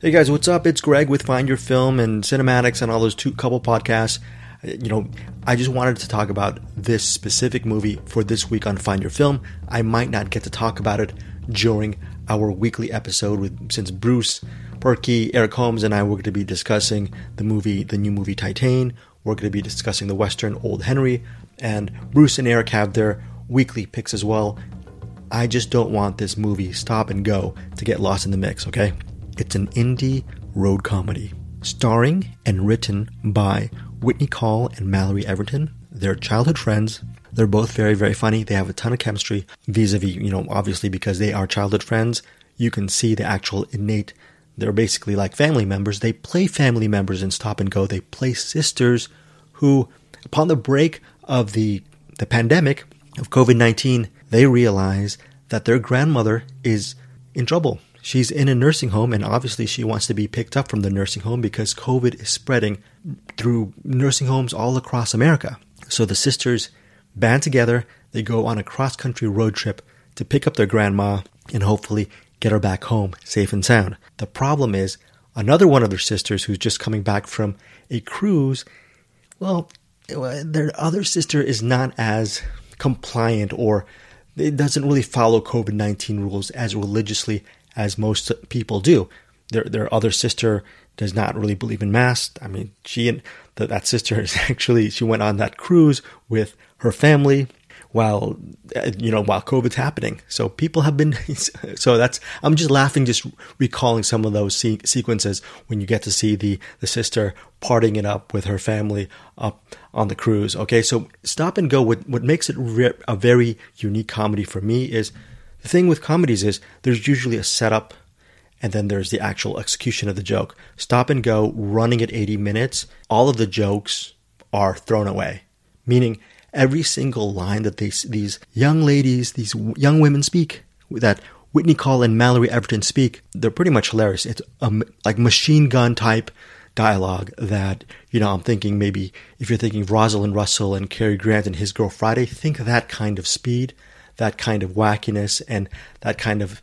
Hey guys, what's up? It's Greg with Find Your Film and CinemAddicts and all those two couple podcasts. Uh, You know, I just wanted to talk about this specific movie for this week on Find Your Film. I might not get to talk about it during our weekly episode with since Bruce, Purkey, Eric Holmes, and I were going to be discussing the movie, the new movie Titane. We're going to be discussing the Western Old Henry, and Bruce and Eric have their weekly picks as well. I just don't want this movie Stop and Go to get lost in the mix, okay? It's an indie road comedy starring and written by Whitney Call and Mallory Everton. They're childhood friends. They're both very, very funny. They have a ton of chemistry vis a vis, you know, obviously because they are childhood friends. You can see the actual innate, they're basically like family members. They play family members in Stop and Go. They play sisters who, upon the break of the, the pandemic of COVID 19, they realize that their grandmother is in trouble. She's in a nursing home, and obviously, she wants to be picked up from the nursing home because COVID is spreading through nursing homes all across America. So the sisters band together, they go on a cross country road trip to pick up their grandma and hopefully get her back home safe and sound. The problem is, another one of their sisters who's just coming back from a cruise, well, their other sister is not as compliant or it doesn't really follow COVID 19 rules as religiously as most people do. Their, their other sister does not really believe in masks. I mean, she and the, that sister is actually, she went on that cruise with her family while, uh, you know, while COVID's happening. So people have been, so that's, I'm just laughing, just recalling some of those se- sequences when you get to see the, the sister parting it up with her family up on the cruise. Okay. So stop and go. What, what makes it re- a very unique comedy for me is the thing with comedies is there's usually a setup and then there's the actual execution of the joke. Stop and go, running at 80 minutes, all of the jokes are thrown away. Meaning, every single line that they, these young ladies, these young women speak, that Whitney Call and Mallory Everton speak, they're pretty much hilarious. It's a, like machine gun type dialogue that, you know, I'm thinking maybe if you're thinking Rosalind Russell and Cary Grant and His Girl Friday, think that kind of speed, that kind of wackiness, and that kind of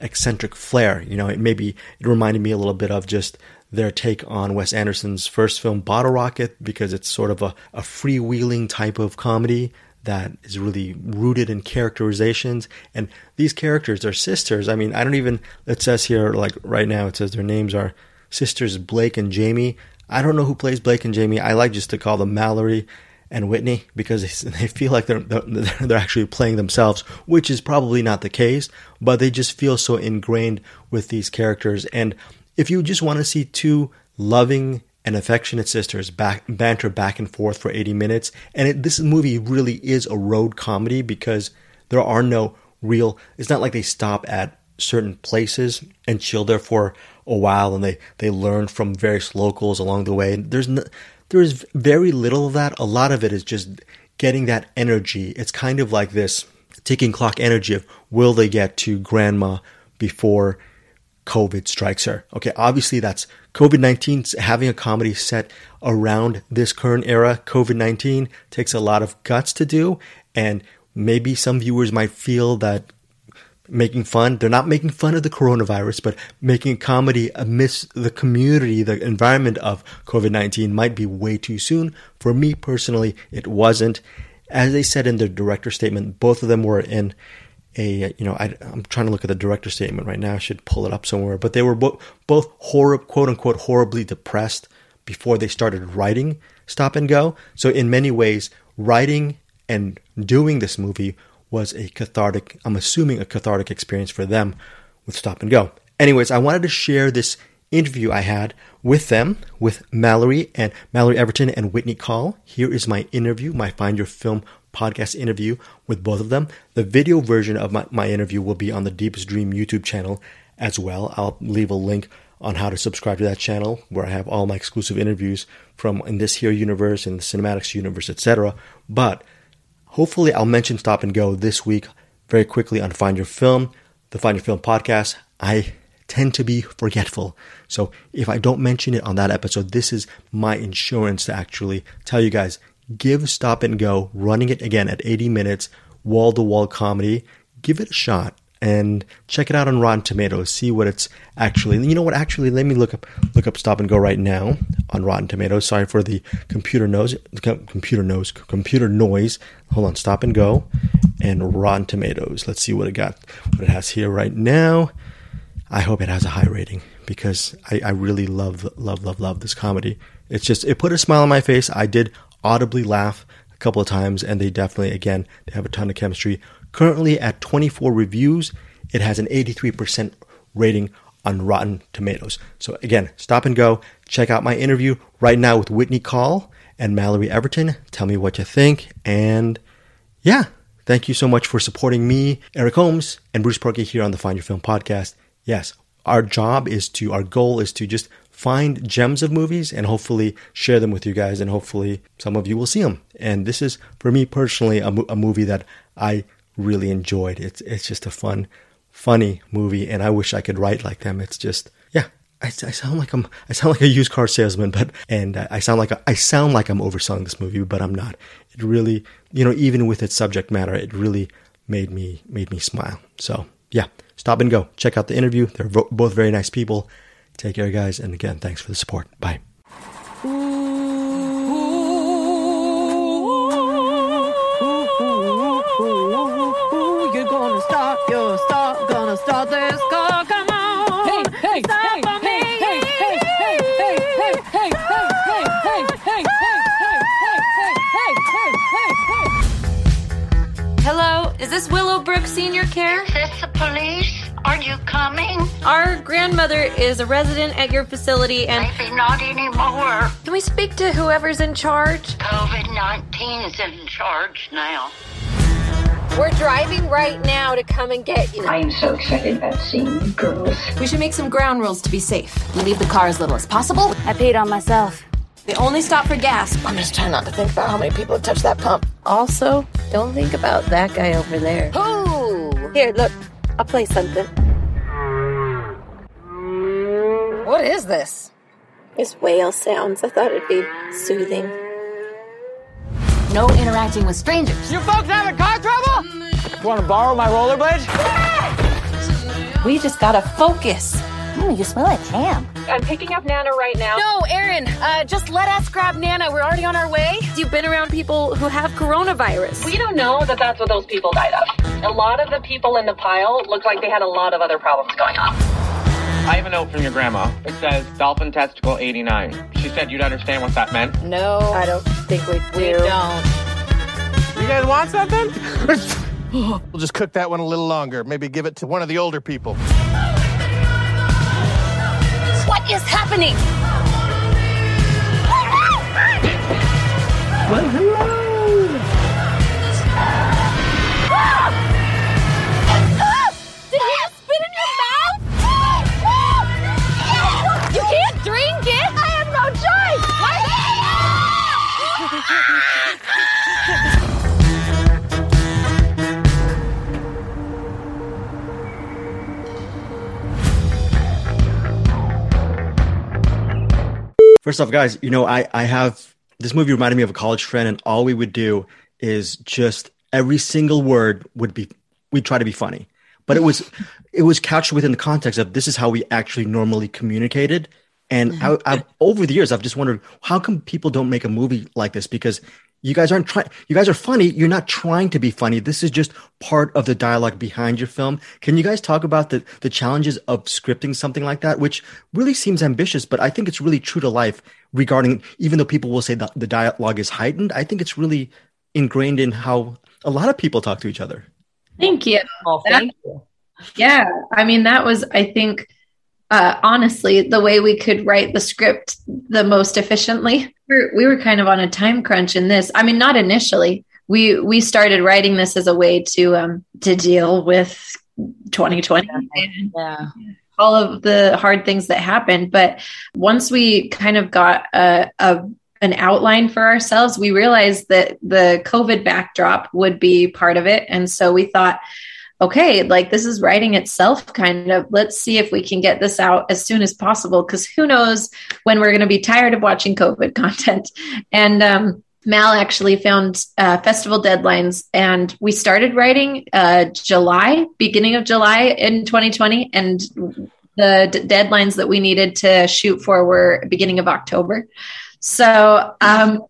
eccentric flair. You know, it maybe it reminded me a little bit of just their take on Wes Anderson's first film, Bottle Rocket, because it's sort of a, a freewheeling type of comedy that is really rooted in characterizations. And these characters are sisters. I mean, I don't even, it says here, like right now, it says their names are sisters Blake and Jamie. I don't know who plays Blake and Jamie. I like just to call them Mallory and Whitney because they feel like they're they're actually playing themselves, which is probably not the case. But they just feel so ingrained with these characters. And if you just want to see two loving and affectionate sisters back, banter back and forth for 80 minutes, and it, this movie really is a road comedy because there are no real. It's not like they stop at certain places and chill there for a while, and they they learn from various locals along the way. There's no, there is very little of that. A lot of it is just getting that energy. It's kind of like this ticking clock energy of will they get to grandma before COVID strikes her. Okay, obviously that's COVID 19 having a comedy set around this current era. COVID 19 takes a lot of guts to do, and maybe some viewers might feel that making fun. They're not making fun of the coronavirus, but making comedy amidst the community, the environment of COVID 19 might be way too soon. For me personally, it wasn't. As they said in their director statement, both of them were in a, you know, I, am trying to look at the director statement right now. I should pull it up somewhere, but they were bo- both horror, quote unquote, horribly depressed before they started writing Stop and Go. So in many ways, writing and doing this movie was a cathartic, I'm assuming a cathartic experience for them with Stop and Go. Anyways, I wanted to share this interview I had with them, with Mallory and Mallory Everton and Whitney Call. Here is my interview, my Find Your Film podcast interview with both of them. The video version of my, my interview will be on the Deepest Dream YouTube channel as well. I'll leave a link on how to subscribe to that channel where I have all my exclusive interviews from in this here universe and the CinemAddicts universe, etc. But hopefully I'll mention Stop and Go this week very quickly on Find Your Film, the Find Your Film podcast. I tend to be forgetful. So if I don't mention it on that episode, this is my insurance to actually tell you guys give Stop and Go, running it again at 80 minutes, wall to wall comedy. Give it a shot. And check it out on Rotten Tomatoes. See what it's actually. You know what? Actually, let me look up look up Stop and Go right now on Rotten Tomatoes. Sorry for the computer noise. Computer noise. Computer noise. Hold on. Stop and Go and Rotten Tomatoes. Let's see what it got. What it has here right now. I hope it has a high rating because I, I really love love love love this comedy. It's just it put a smile on my face. I did audibly laugh a couple of times, and they definitely again they have a ton of chemistry. Currently at 24 reviews, it has an 83% rating on Rotten Tomatoes. So again, stop and go. Check out my interview right now with Whitney Call and Mallory Everton. Tell me what you think. And yeah, thank you so much for supporting me, Eric Holmes, and Bruce Purkey here on the Find Your Film podcast. Yes, our job is to, our goal is to just find gems of movies and hopefully share them with you guys. And hopefully some of you will see them. And this is, for me personally, a, a movie that I really enjoyed. It's it's just a fun, funny movie, and I wish I could write like them. It's just yeah. I, I sound like I'm I sound like a used car salesman, but and I sound like a, I sound like I'm overselling this movie, but I'm not. It really, you know, even with its subject matter, it really made me made me smile. So yeah, stop and go. Check out the interview. They're both very nice people. Take care, guys, and again, thanks for the support. Bye. Start this car. Come on. Hey, hey, Stop hey, hey, hey, hey, hey, hey, hey, hey, hey, hey, hey, hey, hey, Hello, is this Willowbrook Senior Care? Is this the police? Are you coming? Our grandmother is a resident at your facility and. Maybe not anymore. Can we speak to whoever's in charge? COVID 19 is in charge now. We're driving right now to come and get you. I am so excited about seeing you girls. We should make some ground rules to be safe. We leave the car as little as possible. I paid on myself. They only stop for gas. I'm just trying not to think about how many people have touched that pump. Also, don't think about that guy over there. Who? Here, look. I'll play something. What is this? It's whale sounds. I thought it'd be soothing. No interacting with strangers. You folks have a car trouble? Want to borrow my rollerblade? We just gotta focus. Mm, you smell like ham. I'm picking up Nana right now. No, Erin, uh, just let us grab Nana. We're already on our way. You've been around people who have coronavirus. We don't know that that's what those people died of. A lot of the people in the pile looked like they had a lot of other problems going on. I have a note from your grandma. It says Dolphin Testicle 89. She said you'd understand what that meant. No, I don't think we do. we don't. You guys want something? we'll just cook that one a little longer. Maybe give it to one of the older people. What is happening? Well, hello. First off, guys, you know, I, I have this movie reminded me of a college friend, and all we would do is just every single word would be we'd try to be funny. But it was it was couched within the context of this is how we actually normally communicated. And I, I've, over the years, I've just wondered how come people don't make a movie like this because you guys aren't trying. You guys are funny. You're not trying to be funny. This is just part of the dialogue behind your film. Can you guys talk about the the challenges of scripting something like that, which really seems ambitious, but I think it's really true to life regarding. Even though people will say that the dialogue is heightened, I think it's really ingrained in how a lot of people talk to each other. Thank you. Well, That- Yeah, I mean that was I think uh, honestly the way we could write the script the most efficiently. We were, we were kind of on a time crunch in this. I mean, not initially. We we started writing this as a way to um, to deal with 2020 and Yeah. all of the hard things that happened. But once we kind of got a, a an outline for ourselves, we realized that the COVID backdrop would be part of it, and so we thought okay, like this is writing itself kind of. Let's see if we can get this out as soon as possible because who knows when we're going to be tired of watching COVID content. And um, Mal actually found uh, festival deadlines, and we started writing uh, July, beginning of July in 2020, and the d- deadlines that we needed to shoot for were beginning of October. So um,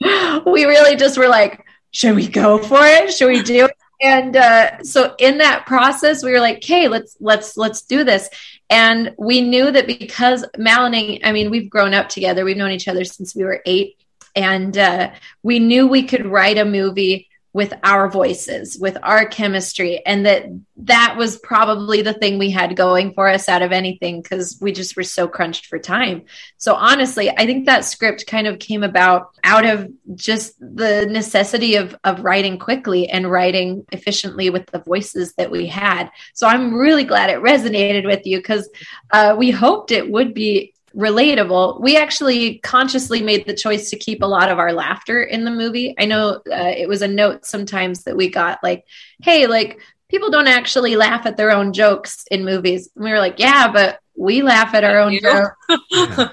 we really just were like, should we go for it? Should we do it? And uh, so in that process, we were like, "Okay, let's let's let's do this." And we knew that because Mal and I mean, we've grown up together. We've known each other since we were eight, and uh, we knew we could write a movie with our voices with our chemistry and that that was probably the thing we had going for us out of anything because we just were so crunched for time. So honestly i think that script kind of came about out of just the necessity of of writing quickly and writing efficiently with the voices that we had. So i'm really glad it resonated with you because uh, we hoped it would be relatable. We actually consciously made the choice to keep a lot of our laughter in the movie. I know uh, it was a note sometimes that we got like, hey, like people don't actually laugh at their own jokes in movies. And we were like, yeah, but we laugh at our own jokes.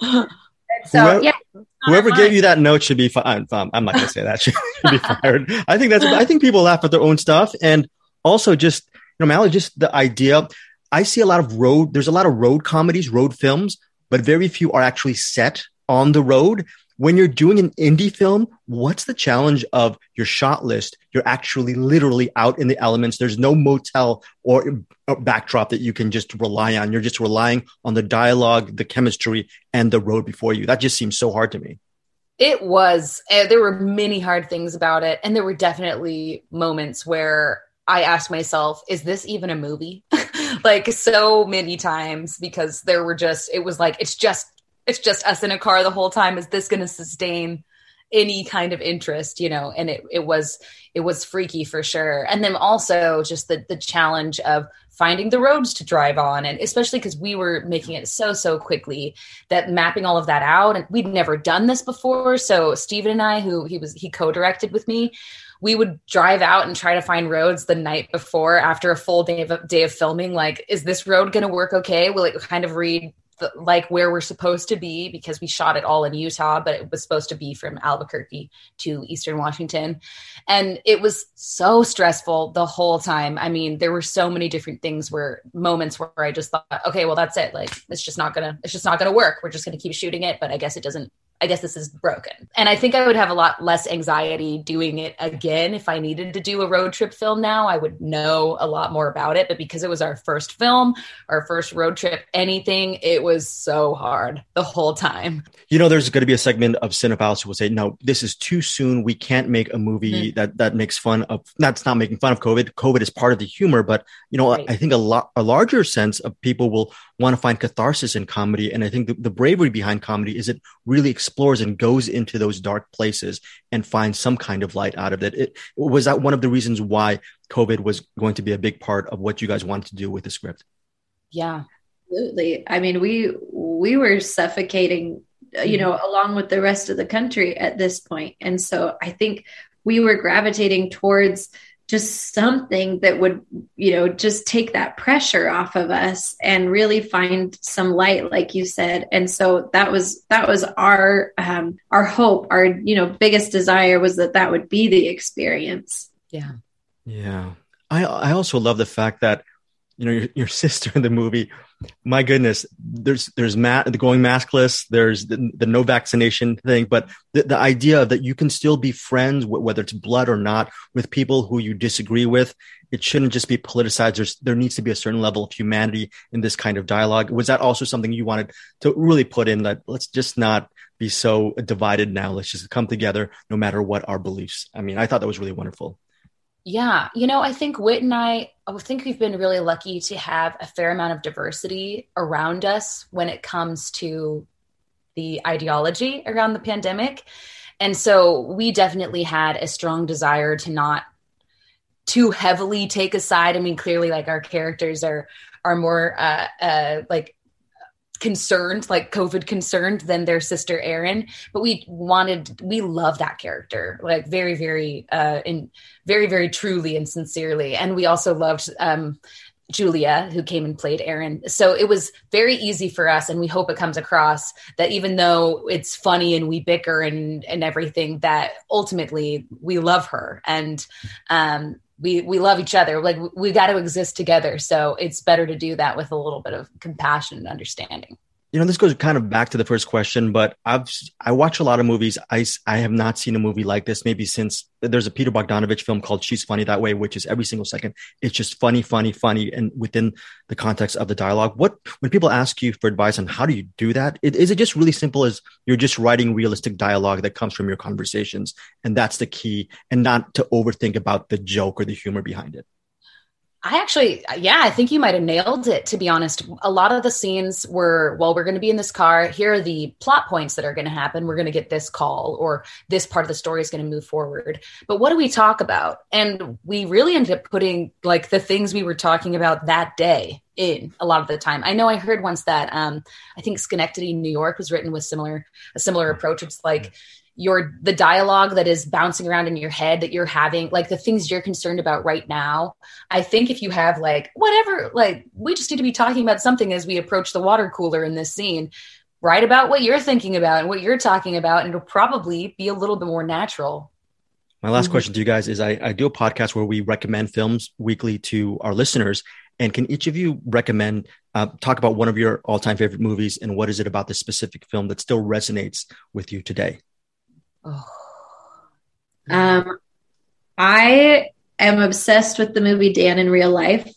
so, Whoever- yeah. Whoever gave you that note should be fired. Um, I'm not going to say that. Should, should be fired. I think that's. I think people laugh at their own stuff, and also just you know, Mally, just the idea. I see a lot of road. There's a lot of road comedies, road films, but very few are actually set on the road. When you're doing an indie film, what's the challenge of your shot list? You're actually literally out in the elements. There's no motel or backdrop that you can just rely on. You're just relying on the dialogue, the chemistry, and the road before you. That just seems so hard to me. It was. Uh, there were many hard things about it. And there were definitely moments where I asked myself, is this even a movie? like so many times because there were just, it was like, it's just, it's just us in a car the whole time. Is this going to sustain any kind of interest, you know? And it, it was, it was freaky for sure. And then also just the, the challenge of finding the roads to drive on. And especially because we were making it so, so quickly that mapping all of that out and we'd never done this before. So Steven and I, who he was, he co-directed with me, we would drive out and try to find roads the night before after a full day of day of filming. Like, is this road going to work okay? Will it kind of read the, like where we're supposed to be because we shot it all in Utah, but it was supposed to be from Albuquerque to Eastern Washington. And it was so stressful the whole time. I mean, there were so many different things where moments where I just thought, okay, well, that's it. Like, it's just not gonna, it's just not gonna work. We're just gonna keep shooting it, but I guess it doesn't I guess this is broken. And I think I would have a lot less anxiety doing it again if I needed to do a road trip film now. I would know a lot more about it. But because it was our first film, our first road trip, anything, it was so hard the whole time. You know, there's going to be a segment of cinephiles who will say, "No, this is too soon. We can't make a movie hmm. that that makes fun of." That's not making fun of COVID. COVID is part of the humor, but you know, Right. I think a lot, a larger sense of people will want to find catharsis in comedy, and I think the, the bravery behind comedy is it really explores and goes into those dark places and finds some kind of light out of it. it. Was that one of the reasons why COVID was going to be a big part of what you guys wanted to do with the script? Yeah. Absolutely. I mean, we we were suffocating, uh, you know, along with the rest of the country at this point. And so I think we were gravitating towards just something that would, you know, just take that pressure off of us and really find some light, like you said. And so that was that was our um, our hope, our you know biggest desire was that that would be the experience. Yeah. Yeah. I I also love the fact that you know your, your sister in the movie my goodness there's there's ma- the going maskless there's the, the no vaccination thing but the, the idea that you can still be friends wh- whether it's blood or not with people who you disagree with it shouldn't just be politicized. There's there needs to be a certain level of humanity in this kind of dialogue. Was that also something you wanted to really put in that let's just not be so divided now. Let's just come together no matter what our beliefs. I mean i thought that was really wonderful Yeah, you know, I think Whit and I, I think we've been really lucky to have a fair amount of diversity around us when it comes to the ideology around the pandemic. And so we definitely had a strong desire to not too heavily take a side. I mean, clearly like our characters are are more uh uh like concerned, like COVID concerned than their sister Erin. But we wanted, we love that character, like very, very, uh, in very, very truly and sincerely. And we also loved, um, Julia, who came and played Erin. So it was very easy for us, and we hope it comes across that even though it's funny and we bicker and and everything, that ultimately we love her and um, we we love each other. Like we got to exist together. So it's better to do that with a little bit of compassion and understanding you know this goes kind of back to the first question but i've i watch a lot of movies. I i have not seen a movie like this maybe since there's a peter bogdanovich film called she's funny that way which is every single second it's just funny funny funny and within the context of the dialogue. What when people ask you for advice on how do you do that it, is it just really simple as you're just writing realistic dialogue that comes from your conversations and that's the key and not to overthink about the joke or the humor behind it I actually, yeah, I think you might have nailed it, to be honest. A lot of the scenes were, well, we're going to be in this car. Here are the plot points that are going to happen. We're going to get this call, or this part of the story is going to move forward. But what do we talk about? And we really ended up putting like the things we were talking about that day in a lot of the time. I know I heard once that um, I think Synecdoche, New York was written with similar, a similar approach. It's like, your the dialogue that is bouncing around in your head that you're having like the things you're concerned about right now. I think if you have like whatever like we just need to be talking about something as we approach the water cooler in this scene. Write about what you're thinking about and what you're talking about and it'll probably be a little bit more natural. My last mm-hmm. question to you guys is I, I do a podcast where we recommend films weekly to our listeners. And can each of you recommend uh, talk about one of your all-time favorite movies and what is it about this specific film that still resonates with you today Oh. Um, I am obsessed with the movie Dan in Real Life.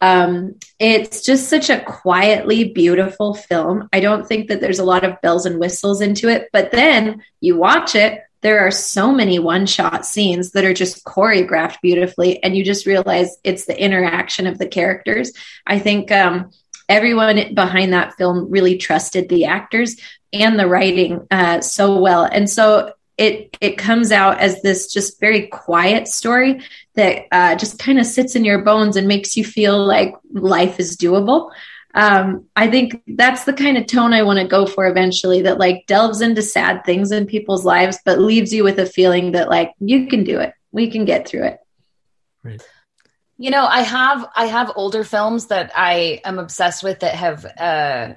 Um, it's just such a quietly beautiful film. I don't think that there's a lot of bells and whistles into it, but then you watch it, there are so many one shot scenes that are just choreographed beautifully, and you just realize it's the interaction of the characters. I think um, everyone behind that film really trusted the actors and the writing uh, so well. And so it it comes out as this just very quiet story that uh, just kind of sits in your bones and makes you feel like life is doable. Um, I think that's the kind of tone I want to go for eventually. That like delves into sad things in people's lives, but leaves you with a feeling that like you can do it. We can get through it. Right. You know, I have I have older films that I am obsessed with that have uh,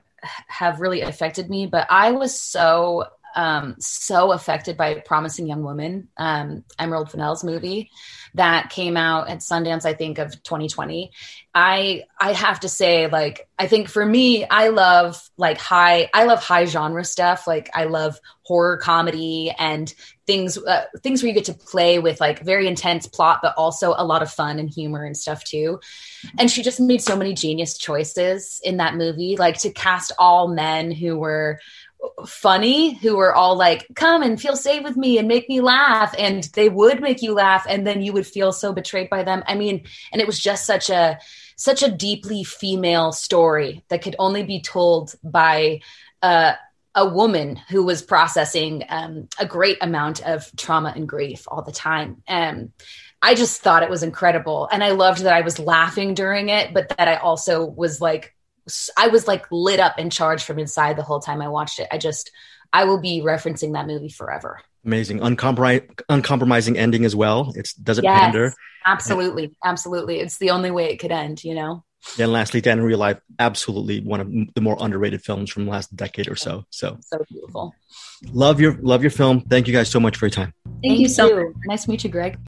have really affected me, but I was so um, so affected by Promising Young Woman, um, Emerald Fennell's movie that came out at Sundance, I think of 2020. I I have to say, like, I think for me, I love like high, I love high genre stuff. Like, I love horror comedy and things uh, things where you get to play with like very intense plot, but also a lot of fun and humor and stuff too. And she just made so many genius choices in that movie, like to cast all men who were funny who were all like come and feel safe with me and make me laugh and they would make you laugh and then you would feel so betrayed by them. I mean and it was just such a such a deeply female story that could only be told by uh, a woman who was processing um, a great amount of trauma and grief all the time. Um, i just thought it was incredible and i loved that i was laughing during it but that i also was like I was like lit up and charged from inside the whole time I watched it. I just, I will be referencing that movie forever. Amazing, uncompromising, uncompromising ending as well. It doesn't yes, pander. Absolutely, absolutely. It's the only way it could end. You know. Yeah, and lastly, Dan in Real Life, absolutely one of the more underrated films from the last decade or so. So so beautiful. Love your love your film. Thank you guys so much for your time. Thank, Thank you so much. Nice to meet you, Greg.